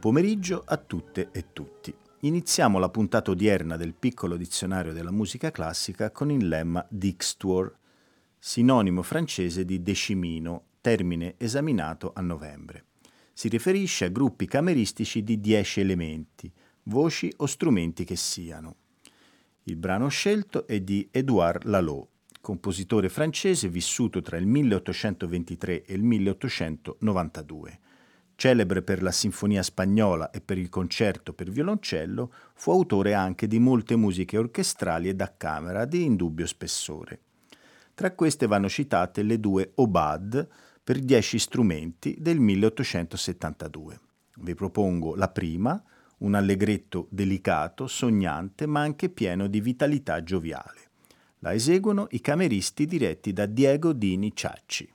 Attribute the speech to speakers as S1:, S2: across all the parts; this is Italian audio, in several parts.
S1: Pomeriggio a tutte e tutti. Iniziamo la puntata odierna del piccolo dizionario della musica classica con il lemma Dixtuor, sinonimo francese di decimino, termine esaminato a novembre. Si riferisce a gruppi cameristici di dieci elementi, voci o strumenti che siano. Il brano scelto è di Édouard Lalo, compositore francese vissuto tra il 1823 e il 1892 Celebre per la sinfonia spagnola e per il concerto per violoncello, fu autore anche di molte musiche orchestrali e da camera di indubbio spessore. Tra queste vanno citate le due Obad per dieci strumenti del 1872. Vi propongo la prima, un allegretto delicato, sognante, ma anche pieno di vitalità gioviale. La eseguono i cameristi diretti da Diego Dini Ciacci.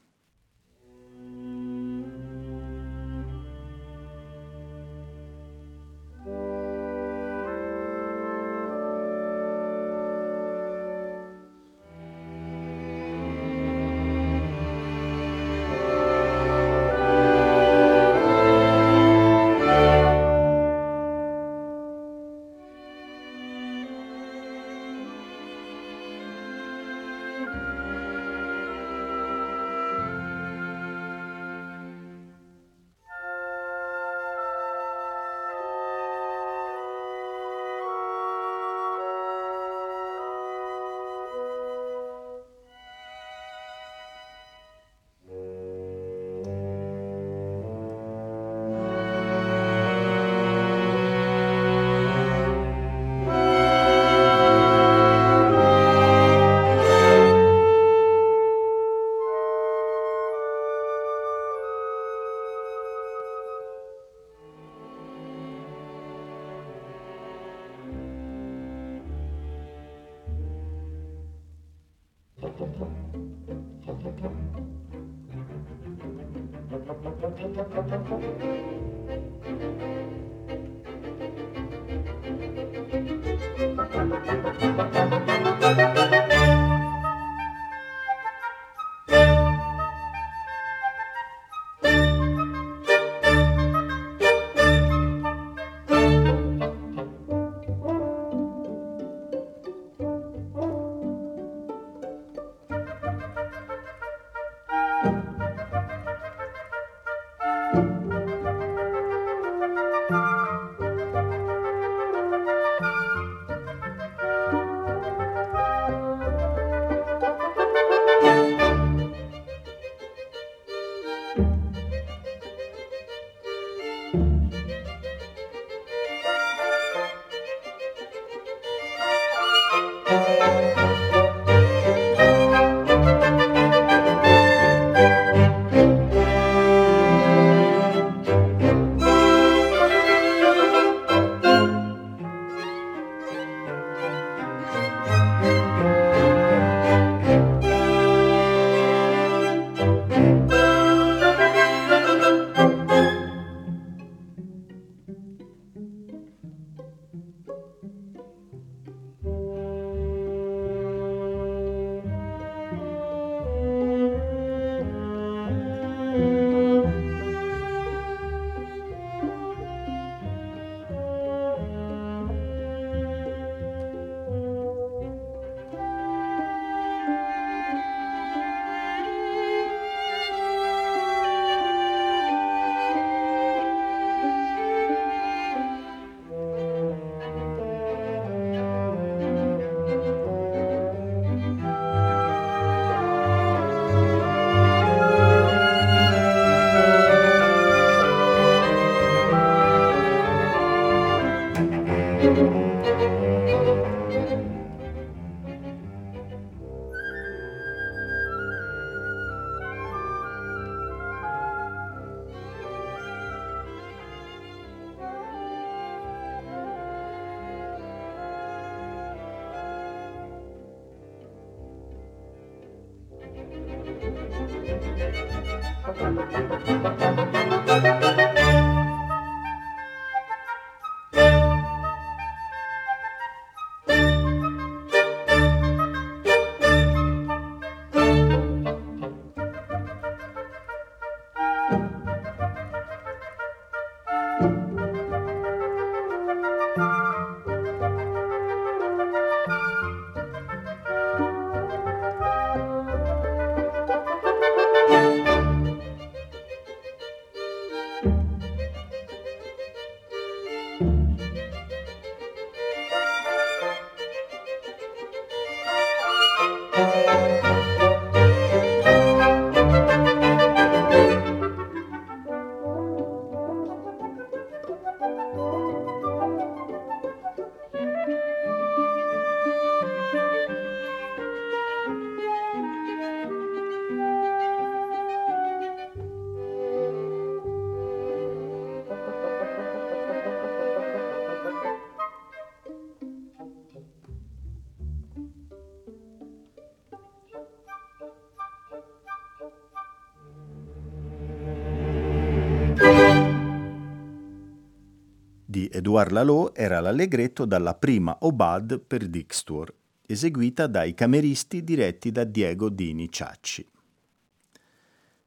S1: Edouard Lalo era l'allegretto dalla prima Obad per Dixtuor, eseguita dai cameristi diretti da Diego Dini Ciacci.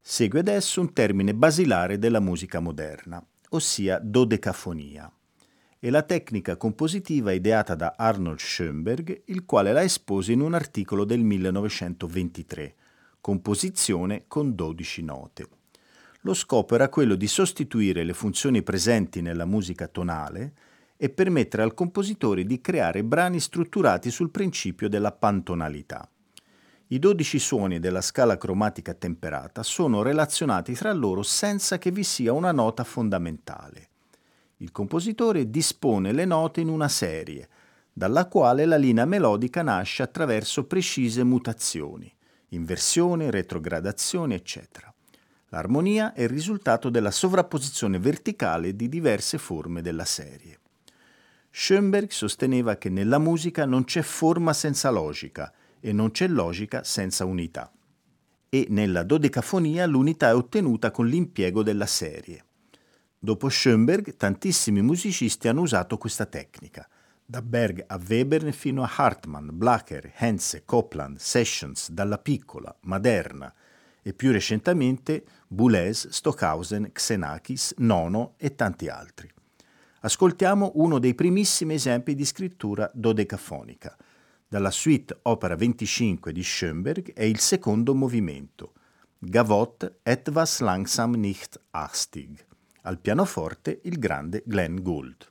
S1: Segue adesso un termine basilare della musica moderna, ossia dodecafonia. È la tecnica compositiva ideata da Arnold Schoenberg, il quale la espose in un articolo del 1923, composizione con 12 note. Lo scopo era quello di sostituire le funzioni presenti nella musica tonale e permettere al compositore di creare brani strutturati sul principio della pantonalità. I dodici suoni della scala cromatica temperata sono relazionati tra loro senza che vi sia una nota fondamentale. Il compositore dispone le note in una serie, dalla quale la linea melodica nasce attraverso precise mutazioni, inversione, retrogradazione, eccetera. L'armonia è il risultato della sovrapposizione verticale di diverse forme della serie. Schoenberg sosteneva che nella musica non c'è forma senza logica e non c'è logica senza unità. E nella dodecafonia l'unità è ottenuta con l'impiego della serie. Dopo Schoenberg, tantissimi musicisti hanno usato questa tecnica, da Berg a Webern fino a Hartmann, Blacher, Henze, Copland, Sessions, Dalla Piccola, Maderna, e più recentemente Boulez, Stockhausen, Xenakis, Nono e tanti altri. Ascoltiamo uno dei primissimi esempi di scrittura dodecafonica. Dalla suite opera 25 di Schoenberg è il secondo movimento, Gavot etwas langsam nicht hastig. Al pianoforte il grande Glenn Gould.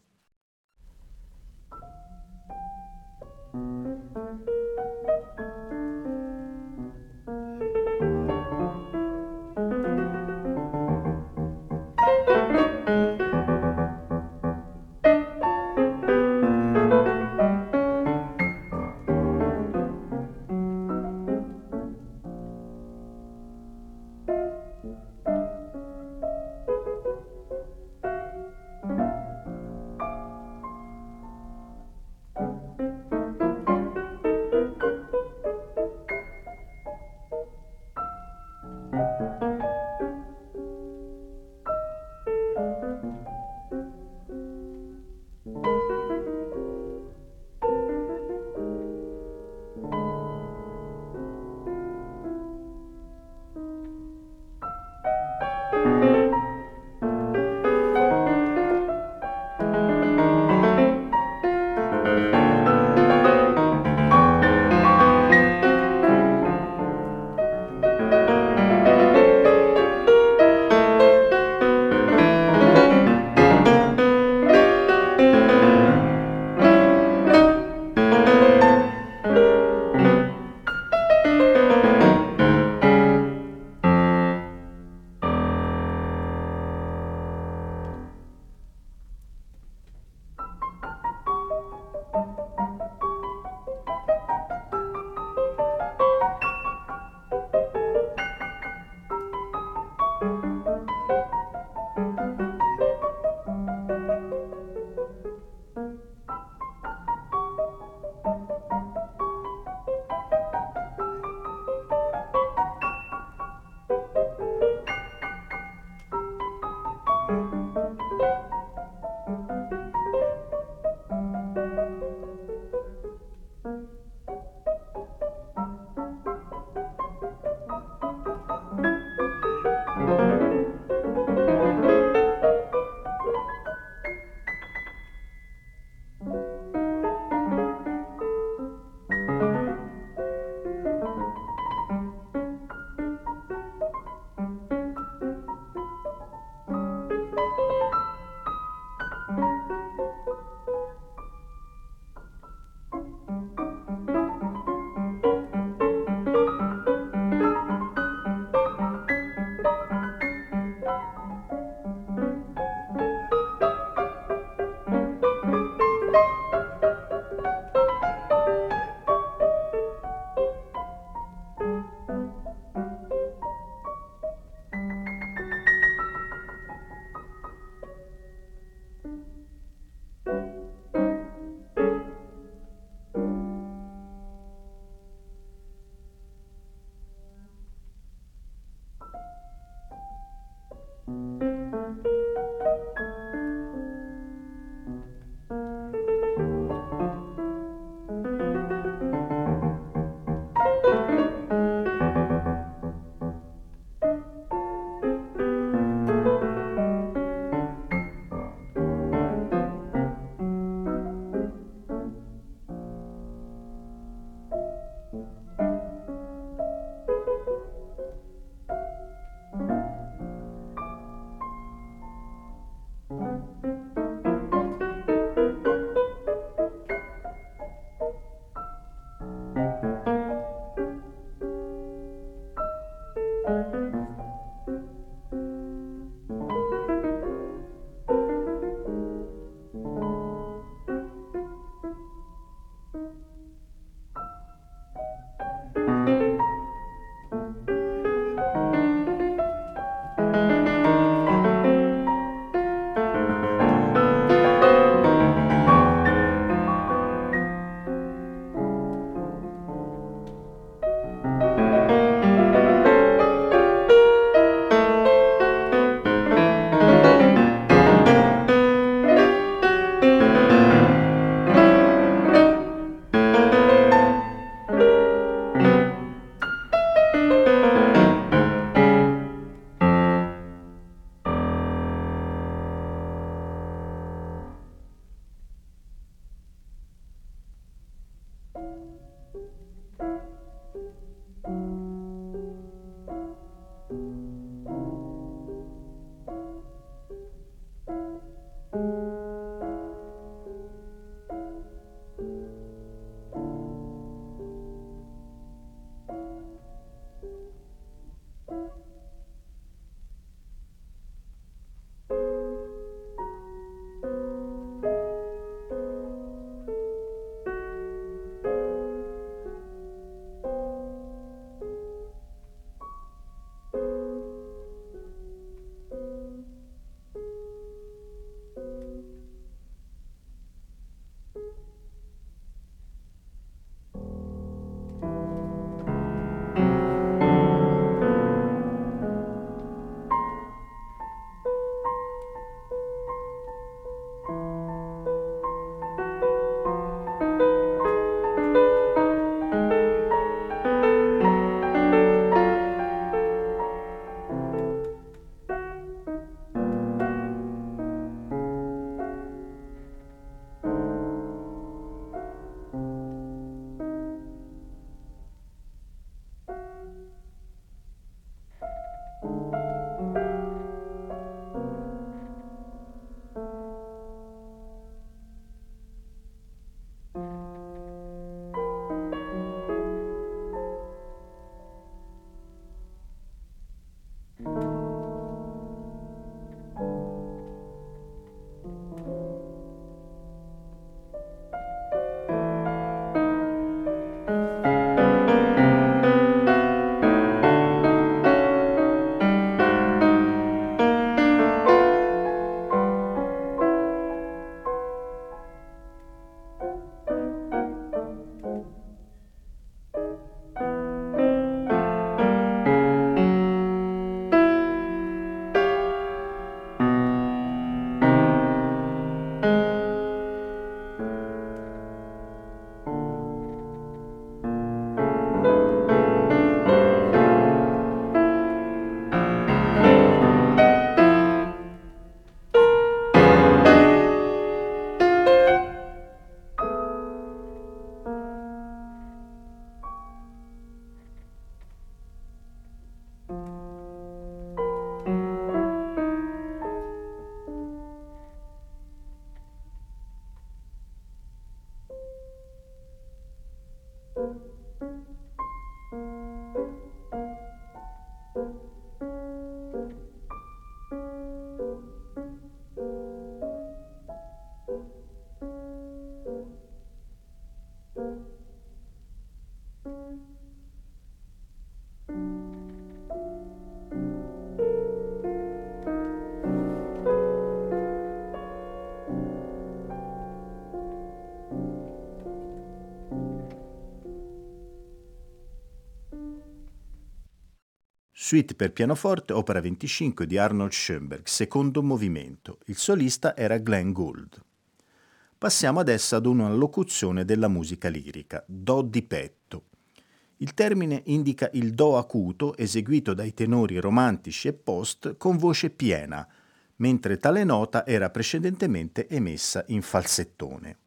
S1: Suite per pianoforte, opera 25 di Arnold Schoenberg, secondo movimento. Il solista era Glenn Gould. Passiamo adesso ad una locuzione della musica lirica, do di petto. Il termine indica il do acuto eseguito dai tenori romantici e post con voce piena, mentre tale nota era precedentemente emessa in falsettone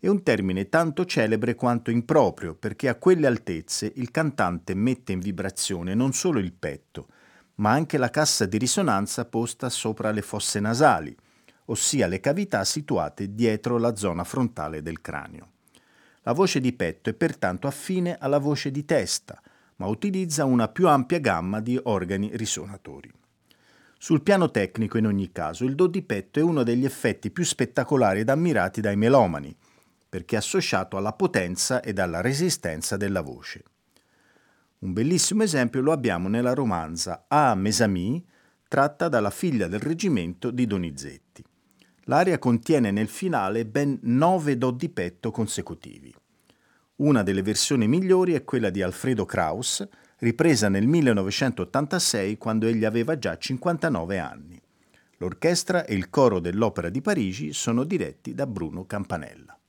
S1: è un termine tanto celebre quanto improprio, perché a quelle altezze il cantante mette in vibrazione non solo il petto, ma anche la cassa di risonanza posta sopra le fosse nasali, ossia le cavità situate dietro la zona frontale del cranio. La voce di petto è pertanto affine alla voce di testa, ma utilizza una più ampia gamma di organi risuonatori. Sul piano tecnico, in ogni caso, il do di petto è uno degli effetti più spettacolari ed ammirati dai melomani, perché associato alla potenza ed alla resistenza della voce. Un bellissimo esempio lo abbiamo nella romanza A Mes Amis, tratta dalla figlia del reggimento di Donizetti. L'aria contiene nel finale ben nove do di petto consecutivi. Una delle versioni migliori è quella di Alfredo Kraus, ripresa nel 1986 quando egli aveva già 59 anni. L'orchestra e il coro dell'Opera di Parigi sono diretti da Bruno Campanella.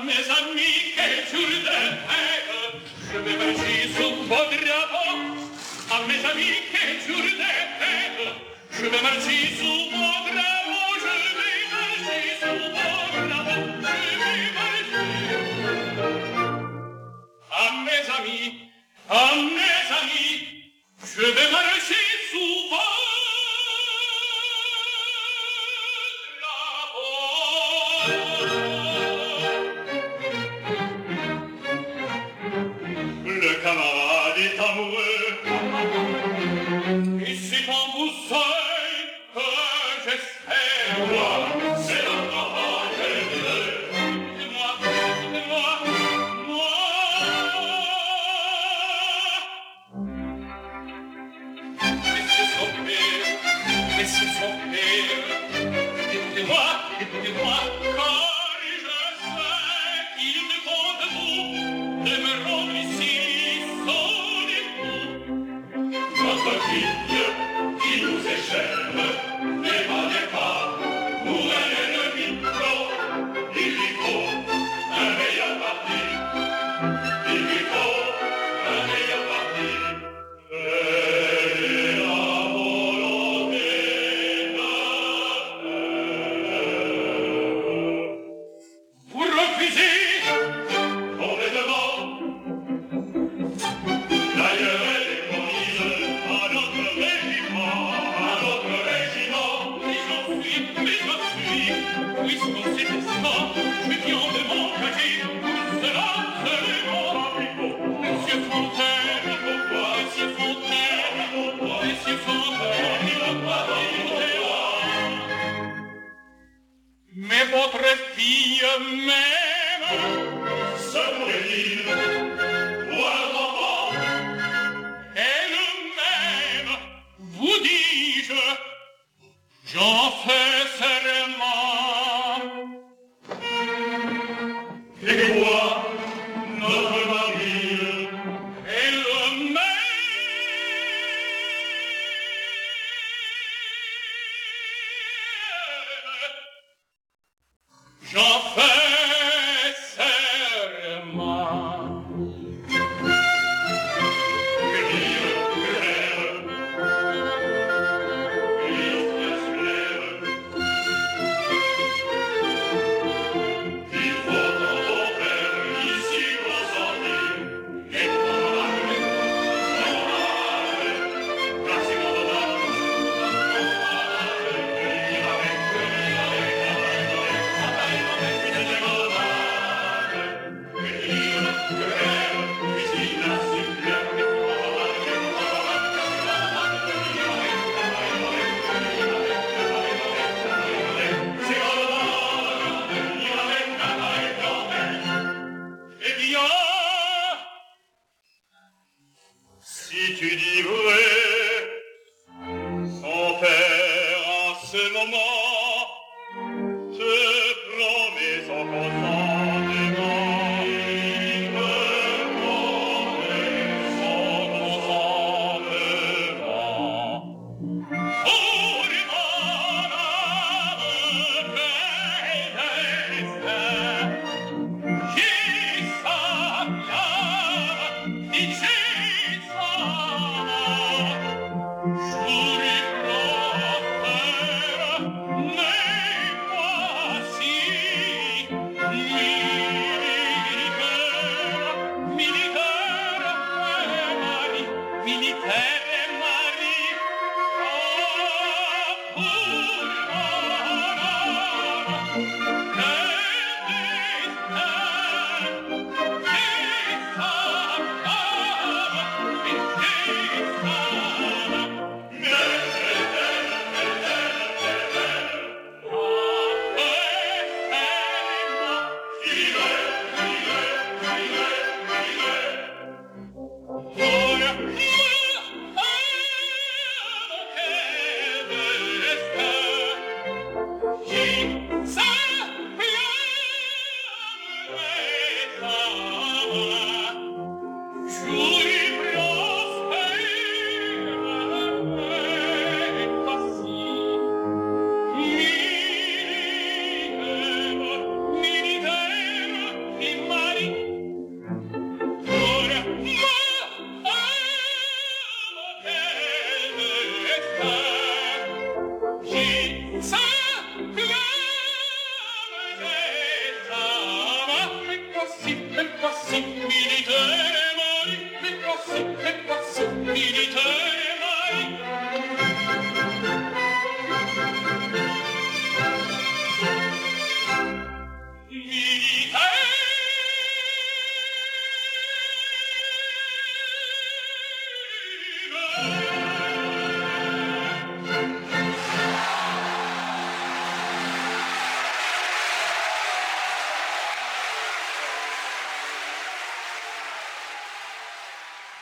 S2: mes amiche sur de terre je me bâchis sous vos drapeaux à mes amiques sur de terre je me bâchis sous vos drapeaux je me bâchis sous vos drapeaux je me bâchis à mes amis à mes amis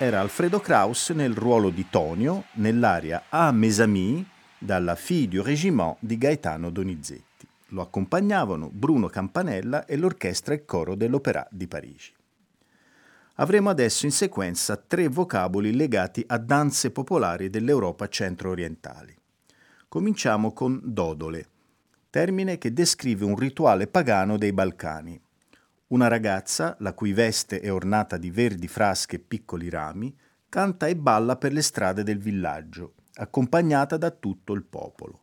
S3: era Alfredo Kraus nel ruolo di Tonio nell'aria A mes amis dalla Fille du Régiment di Gaetano Donizetti. Lo accompagnavano Bruno Campanella e l'orchestra e coro dell'Opéra di Parigi. Avremo adesso in sequenza tre vocaboli legati a danze popolari dell'Europa centro-orientali. Cominciamo con dodole, termine che descrive un rituale pagano dei Balcani, una ragazza, la cui veste è ornata di verdi frasche e piccoli rami, canta e balla per le strade del villaggio, accompagnata da tutto il popolo.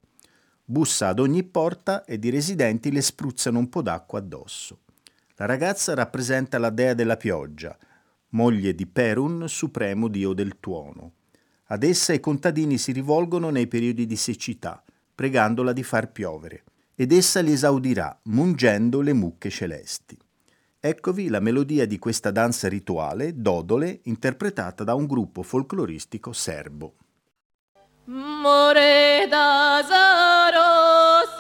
S3: Bussa ad ogni porta ed i residenti le spruzzano un po' d'acqua addosso. La ragazza rappresenta la dea della pioggia, moglie di Perun, supremo dio del tuono. Ad essa i contadini si rivolgono nei periodi di siccità, pregandola di far piovere, ed essa li esaudirà, mungendo le mucche celesti. Eccovi la melodia di questa danza rituale, Dodole, interpretata da un gruppo folcloristico serbo. More da zaro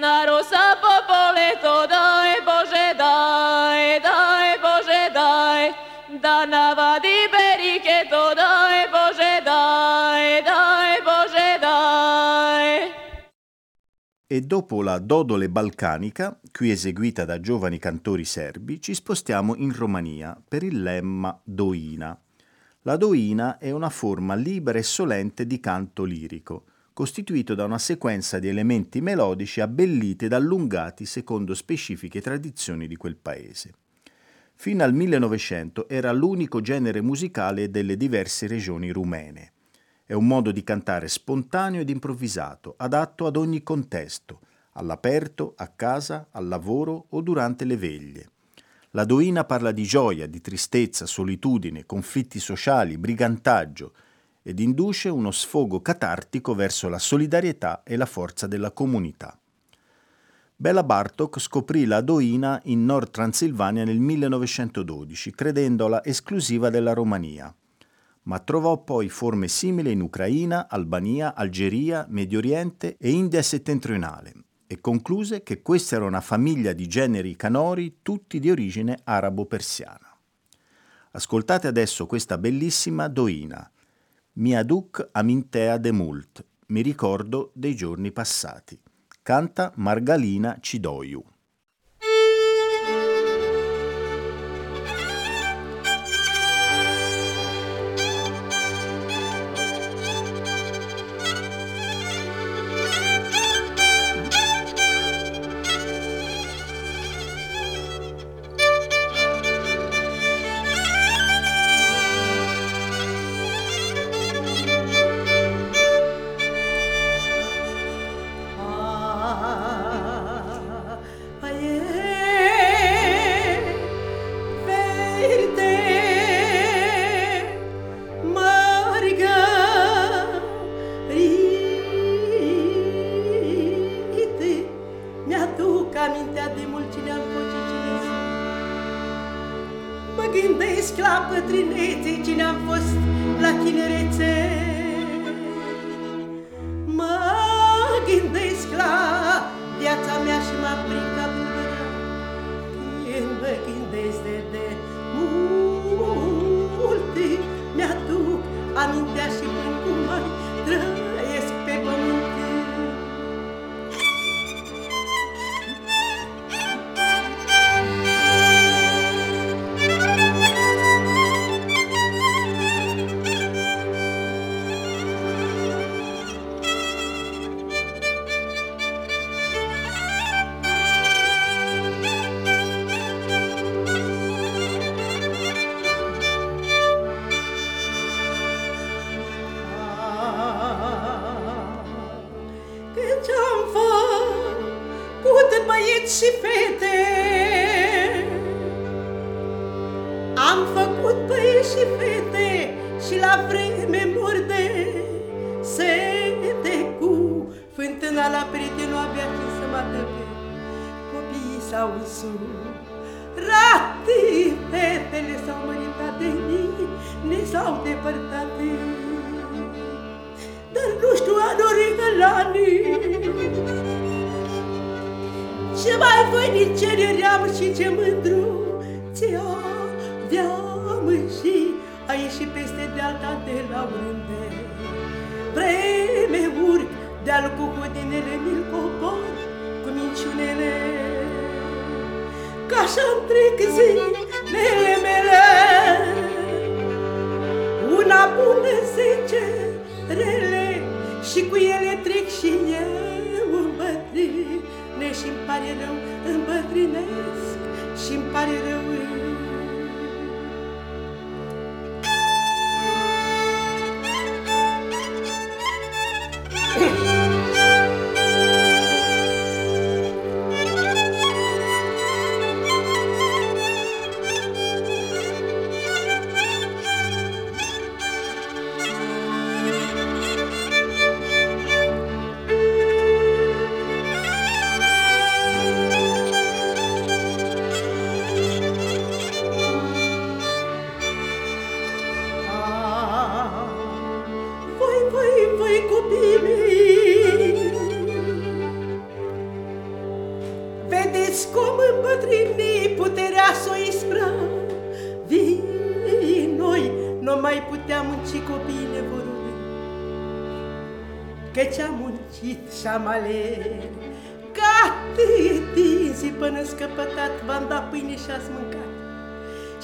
S3: Sitna rosa
S4: popoleto, daj Bože, daj, daj Bože, daj, da navadi beriketo, daj Bože, daj, daj Bože, daj.
S3: E dopo la Dodole balcanica, qui eseguita da giovani cantori serbi, ci spostiamo in Romania per il lemma Doina. La Doina è una forma libera e solente di canto lirico, costituito da una sequenza di elementi melodici abbelliti ed allungati secondo specifiche tradizioni di quel paese. Fino al 1900 era l'unico genere musicale delle diverse regioni rumene. È un modo di cantare spontaneo ed improvvisato, adatto ad ogni contesto, all'aperto, a casa, al lavoro o durante le veglie. La doina parla di gioia, di tristezza, solitudine, conflitti sociali, brigantaggio, ed induce uno sfogo catartico verso la solidarietà e la forza della comunità. Bela Bartok scoprì la doina in Nord Transilvania nel 1912, credendola esclusiva della Romania.
S5: ma trovò poi forme simili in Ucraina, Albania, Algeria, Medio Oriente e India settentrionale e concluse che questa era una famiglia di generi canori tutti di origine arabo-persiana. Ascoltate adesso questa bellissima doina, Miaduc Amintea de Mult, mi ricordo dei giorni passati. Canta Margalina Cidoiu.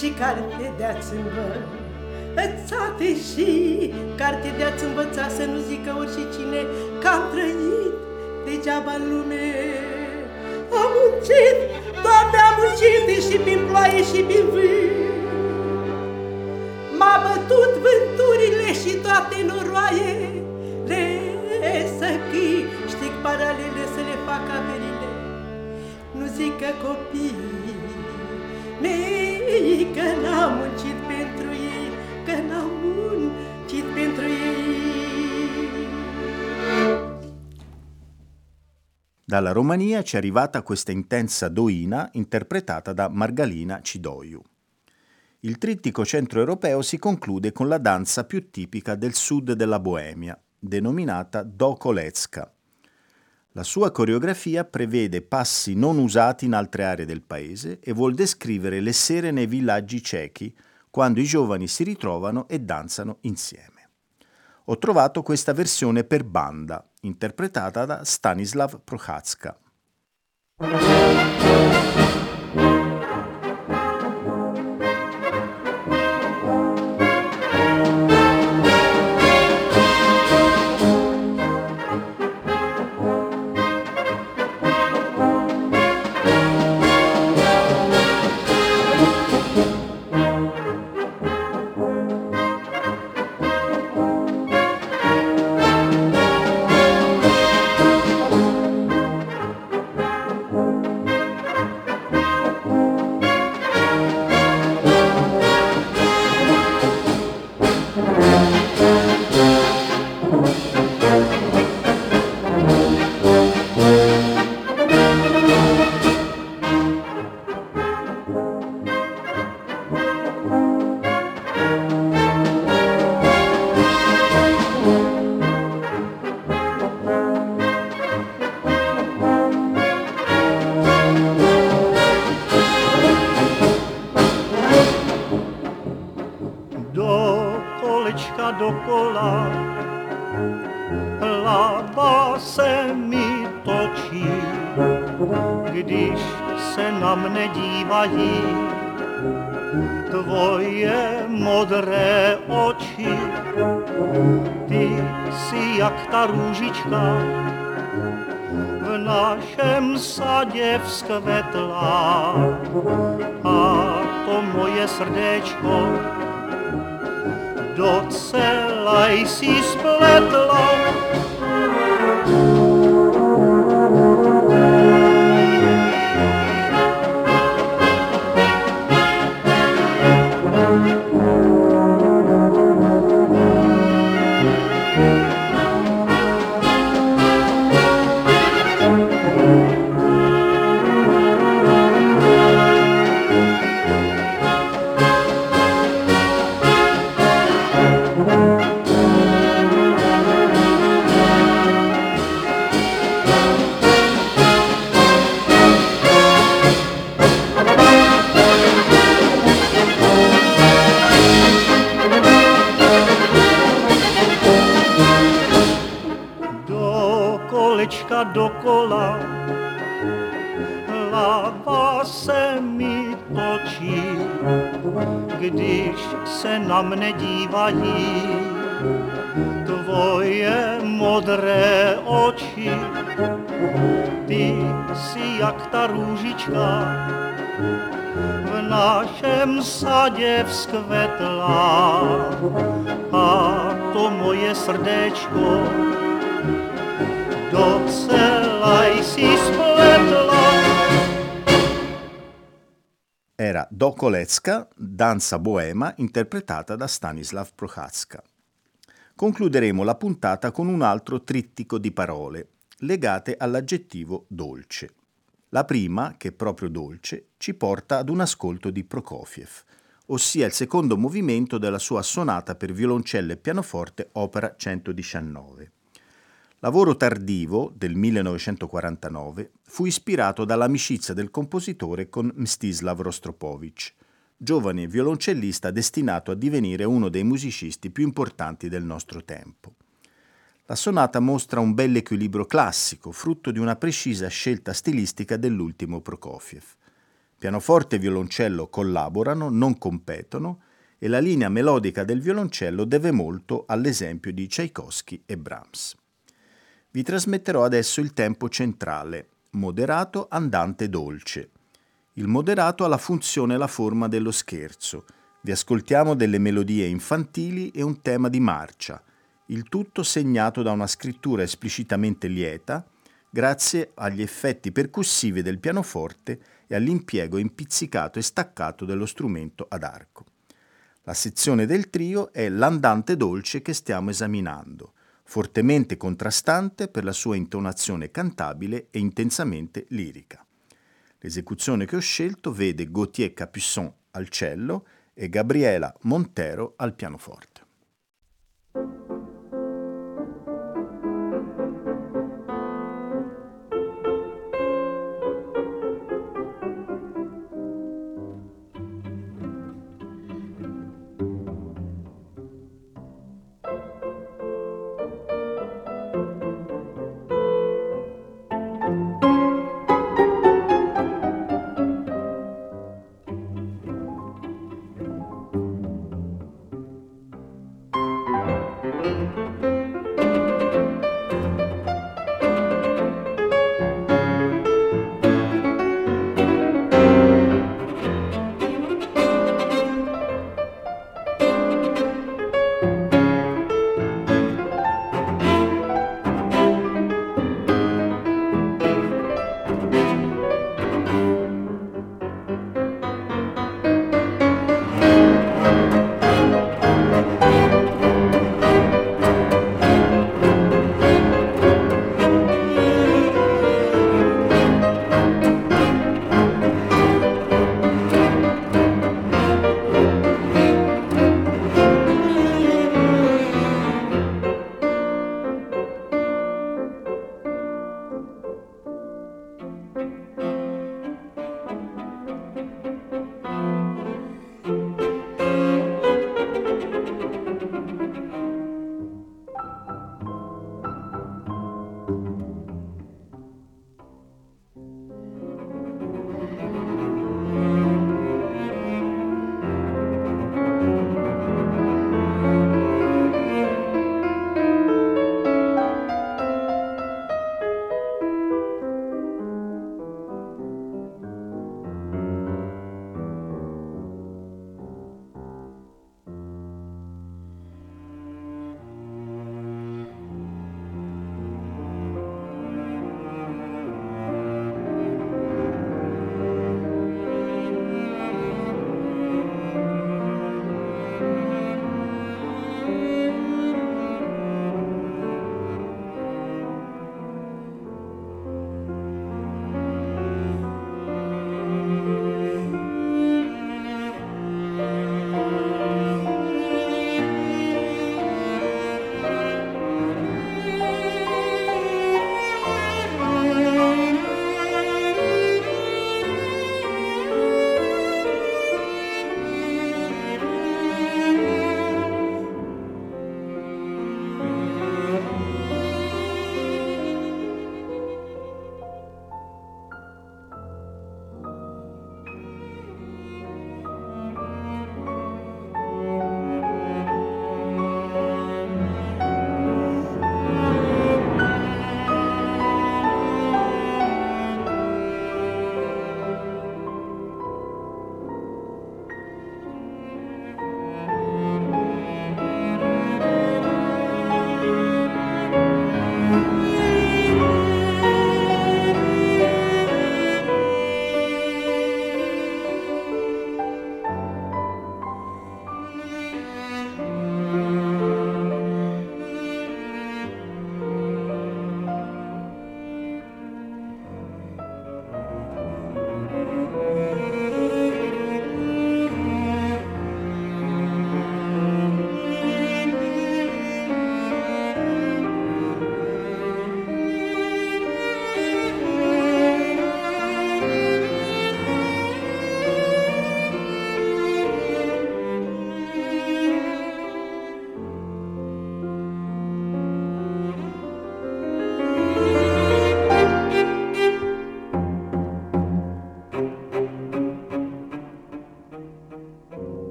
S1: Și carte de-ați învățate Și carte de-ați învățat Să nu zică oricine Că am trăit degeaba în lume. Am muncit, Doamne, am muncit Și prin ploaie și prin vânt. M-a bătut vânturile și toate noroaie paralele să le fac averile. Nu zic că copiii
S5: Dalla Romania ci è arrivata questa intensa doina interpretata da Margalina Cidoiu.
S1: Il trittico centroeuropeo si conclude con la danza più tipica del sud della Boemia, denominata Dokolecka. La sua coreografia prevede passi non usati in altre aree del paese e vuol descrivere le sere nei villaggi cechi, quando i giovani si ritrovano e danzano insieme. Ho trovato questa versione per banda, interpretata da Stanislav Prochazka. Era Dokolecka, danza boema interpretata da Stanislav Prochazka. Concluderemo la puntata con un altro trittico di parole legate all'aggettivo dolce. La prima, che è proprio dolce, ci porta ad un ascolto di Prokofiev, ossia il secondo movimento della sua sonata per violoncello e pianoforte opera 119. Lavoro tardivo del 1949 fu ispirato dall'amicizia del compositore con Mstislav Rostropovich, giovane violoncellista destinato a divenire uno dei musicisti più importanti del nostro tempo. La sonata mostra un bel equilibrio classico, frutto di una precisa scelta stilistica dell'ultimo Prokofiev. Pianoforte e violoncello collaborano, non competono, e la linea melodica del violoncello deve molto all'esempio di Tchaikovsky e Brahms. Vi trasmetterò adesso il tempo centrale, moderato andante dolce. Il moderato ha la funzione e la forma dello scherzo. Vi ascoltiamo delle melodie infantili e un tema di marcia, il tutto segnato da una scrittura esplicitamente lieta, grazie agli effetti percussivi del pianoforte e all'impiego impizzicato e staccato dello strumento ad arco. La sezione del trio è l'andante dolce che stiamo esaminando fortemente contrastante per la sua intonazione cantabile e intensamente lirica. L'esecuzione che ho scelto vede Gauthier Capuçon al cello e Gabriela Montero al pianoforte.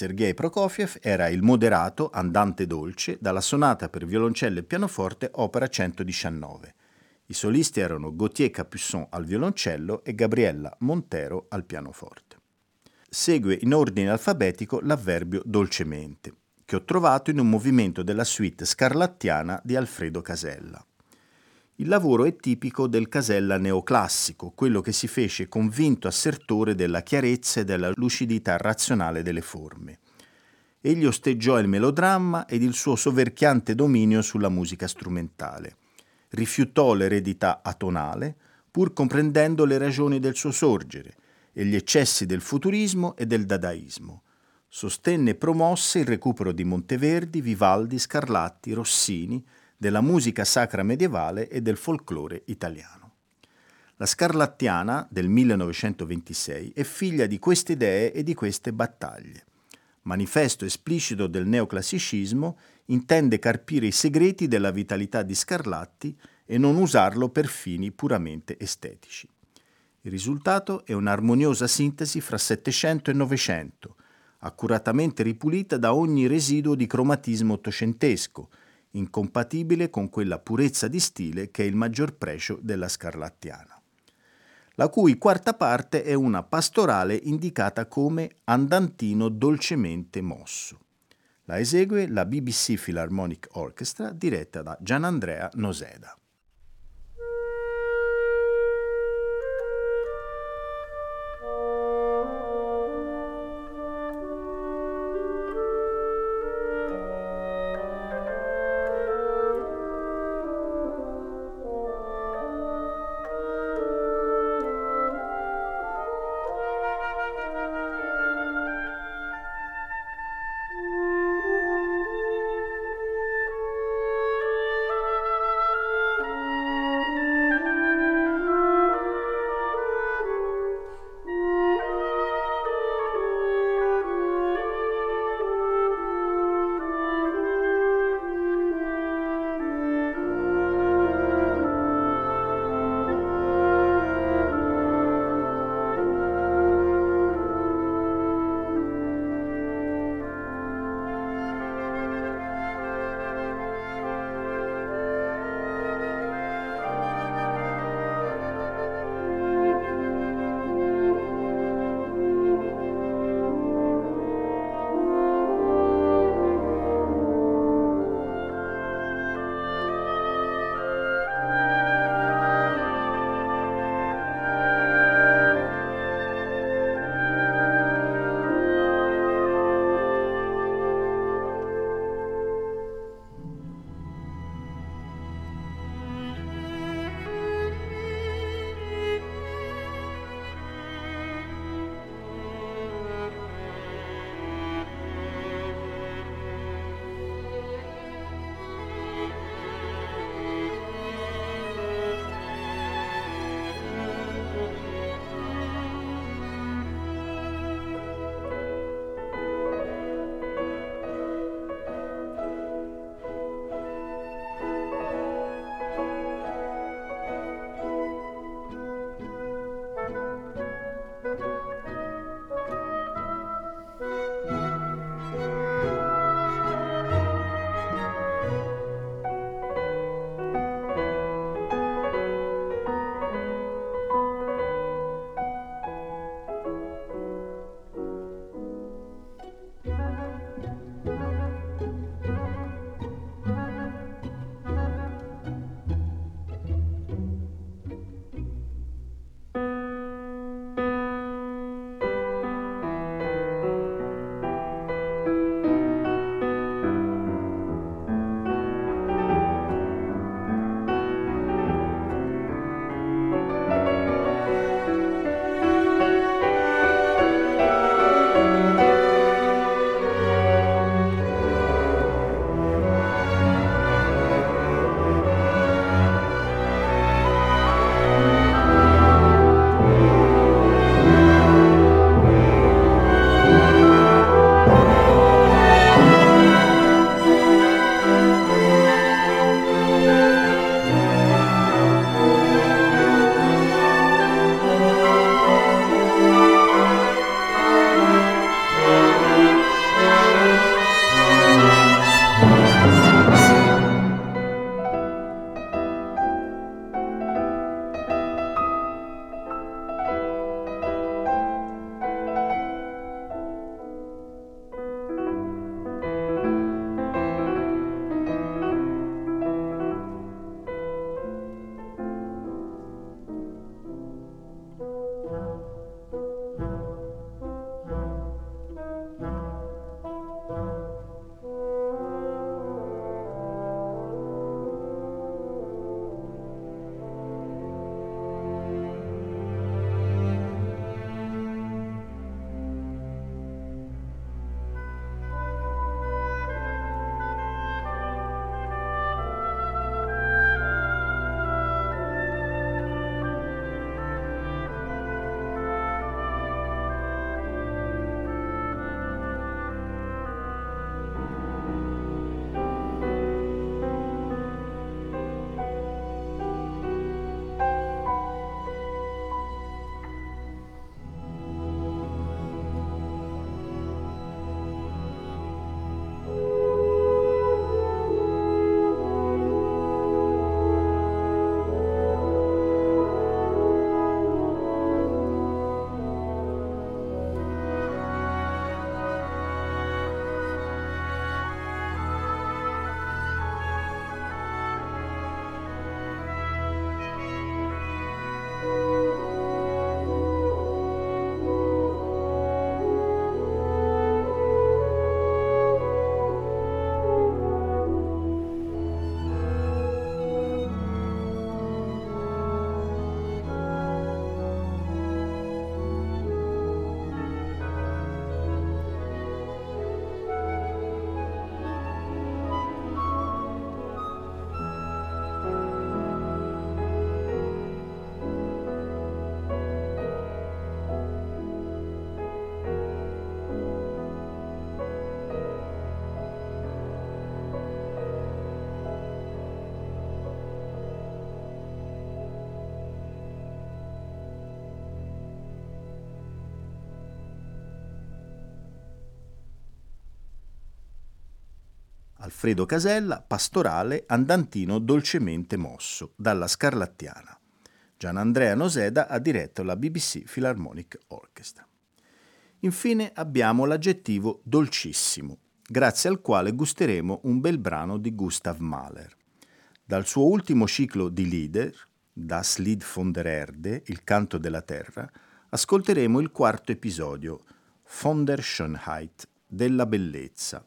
S1: Sergei Prokofiev era il moderato Andante dolce dalla sonata per violoncello e pianoforte opera 119. I solisti erano Gauthier Capuçon al violoncello e Gabriella Montero al pianoforte. Segue in ordine alfabetico l'avverbio dolcemente, che ho trovato in un movimento della suite scarlattiana di Alfredo Casella. Il lavoro è tipico del Casella neoclassico, quello che si fece convinto assertore della chiarezza e della lucidità razionale delle forme. Egli osteggiò il melodramma ed il suo soverchiante dominio sulla musica strumentale. Rifiutò l'eredità atonale, pur comprendendo le ragioni del suo sorgere e gli eccessi del futurismo e del dadaismo. Sostenne e promosse il recupero di Monteverdi, Vivaldi, Scarlatti, Rossini, della musica sacra medievale e del folklore italiano. La Scarlattiana del 1926 è figlia di queste idee e di queste battaglie. Manifesto esplicito del neoclassicismo, intende carpire i segreti della vitalità di Scarlatti e non usarlo per fini puramente estetici. Il risultato è un'armoniosa sintesi fra Settecento e Novecento, accuratamente ripulita da ogni residuo di cromatismo ottocentesco, incompatibile con quella purezza di stile che è il maggior pregio della scarlattiana, la cui quarta parte è una pastorale indicata come andantino dolcemente mosso. La esegue la BBC Philharmonic Orchestra diretta da Gianandrea Noseda. Alfredo Casella, pastorale, andantino dolcemente mosso, dalla Scarlattiana. Gianandrea Noseda ha diretto la BBC Philharmonic Orchestra. Infine abbiamo l'aggettivo dolcissimo, grazie al quale gusteremo un bel brano di Gustav Mahler. Dal suo ultimo ciclo di Lieder, Das Lied von der Erde, il canto della terra, ascolteremo il quarto episodio, Von der Schönheit, della bellezza.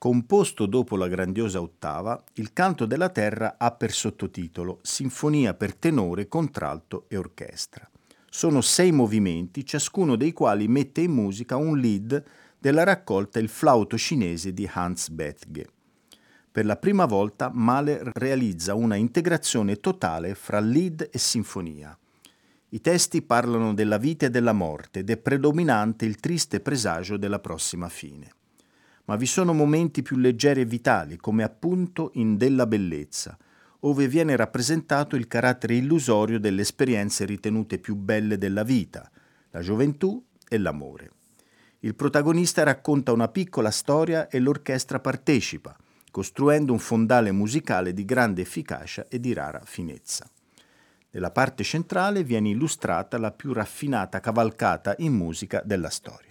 S1: Composto dopo la grandiosa ottava, il canto della terra ha per sottotitolo Sinfonia per tenore, contralto e orchestra. Sono sei movimenti, ciascuno dei quali mette in musica un lead della raccolta Il flauto cinese di Hans Bethge. Per la prima volta Mahler realizza una integrazione totale fra lead e sinfonia. I testi parlano della vita e della morte ed è predominante il triste presagio della prossima fine. Ma vi sono momenti più leggeri e vitali, come appunto in Della bellezza, ove viene rappresentato il carattere illusorio delle esperienze ritenute più belle della vita, la gioventù e l'amore. Il protagonista racconta una piccola storia e l'orchestra partecipa, costruendo un fondale musicale di grande efficacia e di rara finezza. Nella parte centrale viene illustrata la più raffinata cavalcata in musica della storia,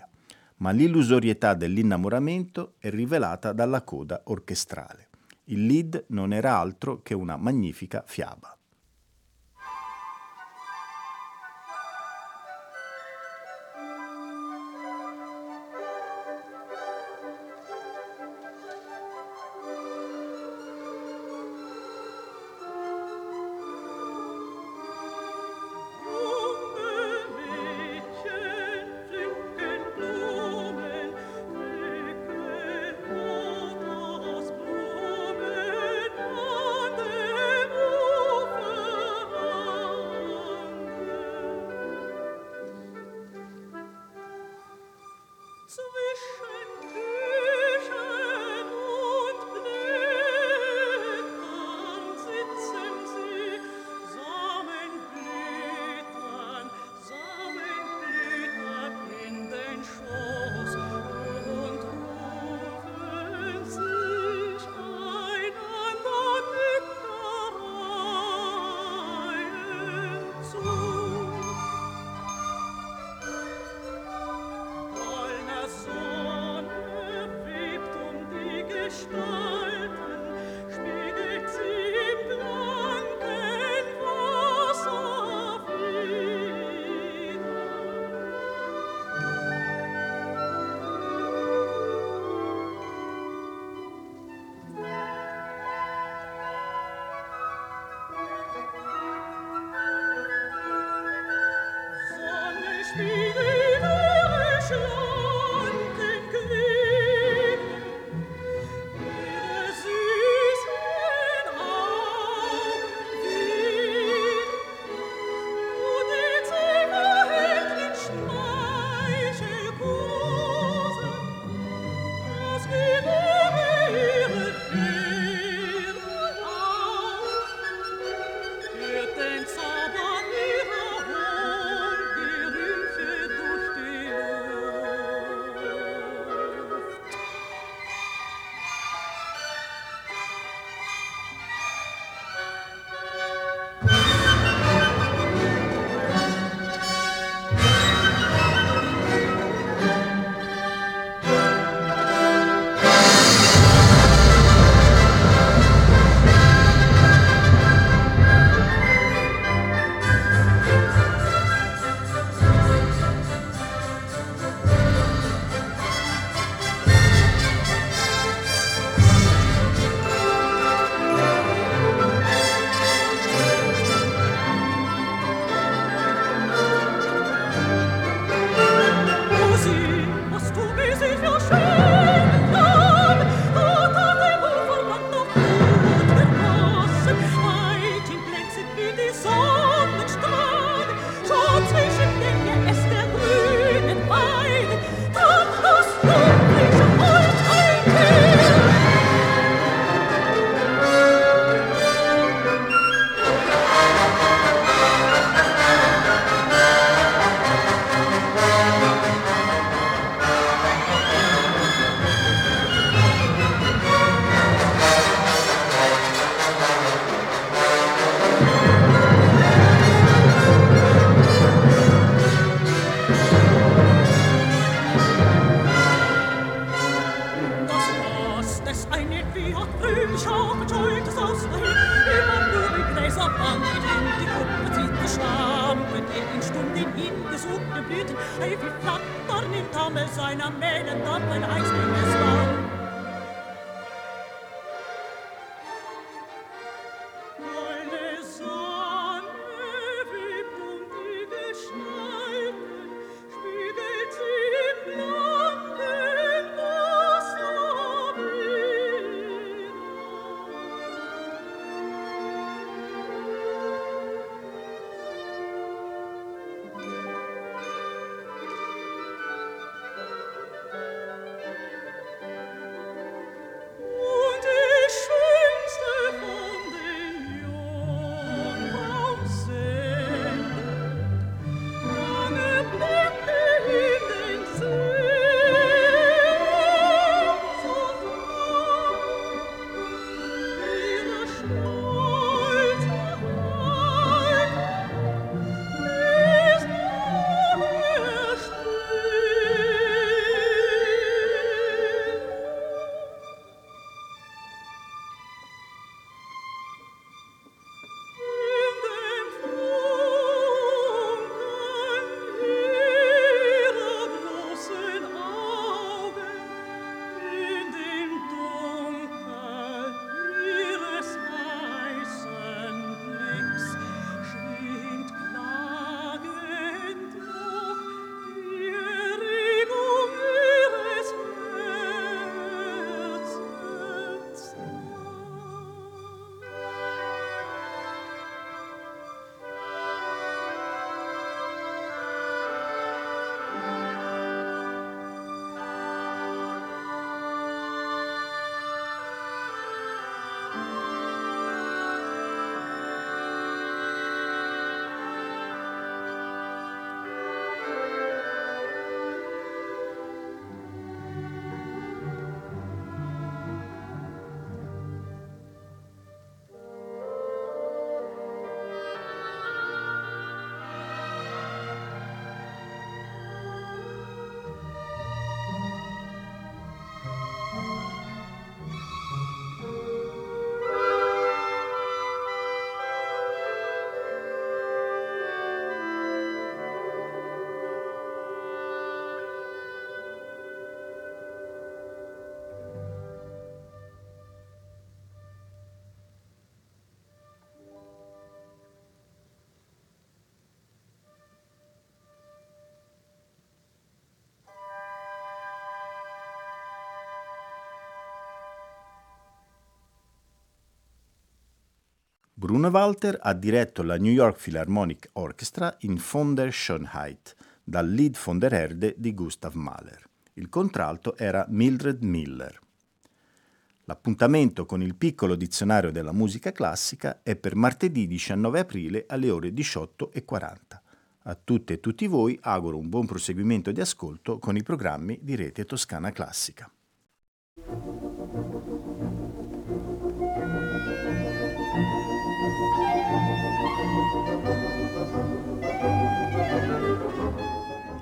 S1: ma l'illusorietà dell'innamoramento è rivelata dalla coda orchestrale. Il lead non era altro che una magnifica fiaba. Bruno Walter ha diretto la New York Philharmonic Orchestra in Von der Schönheit, dal Lied von der Erde di Gustav Mahler. Il contralto era Mildred Miller. L'appuntamento con il piccolo dizionario della musica classica è per martedì 19 aprile alle ore 18.40. A tutte e tutti voi auguro un buon proseguimento di ascolto con i programmi di Rete Toscana Classica.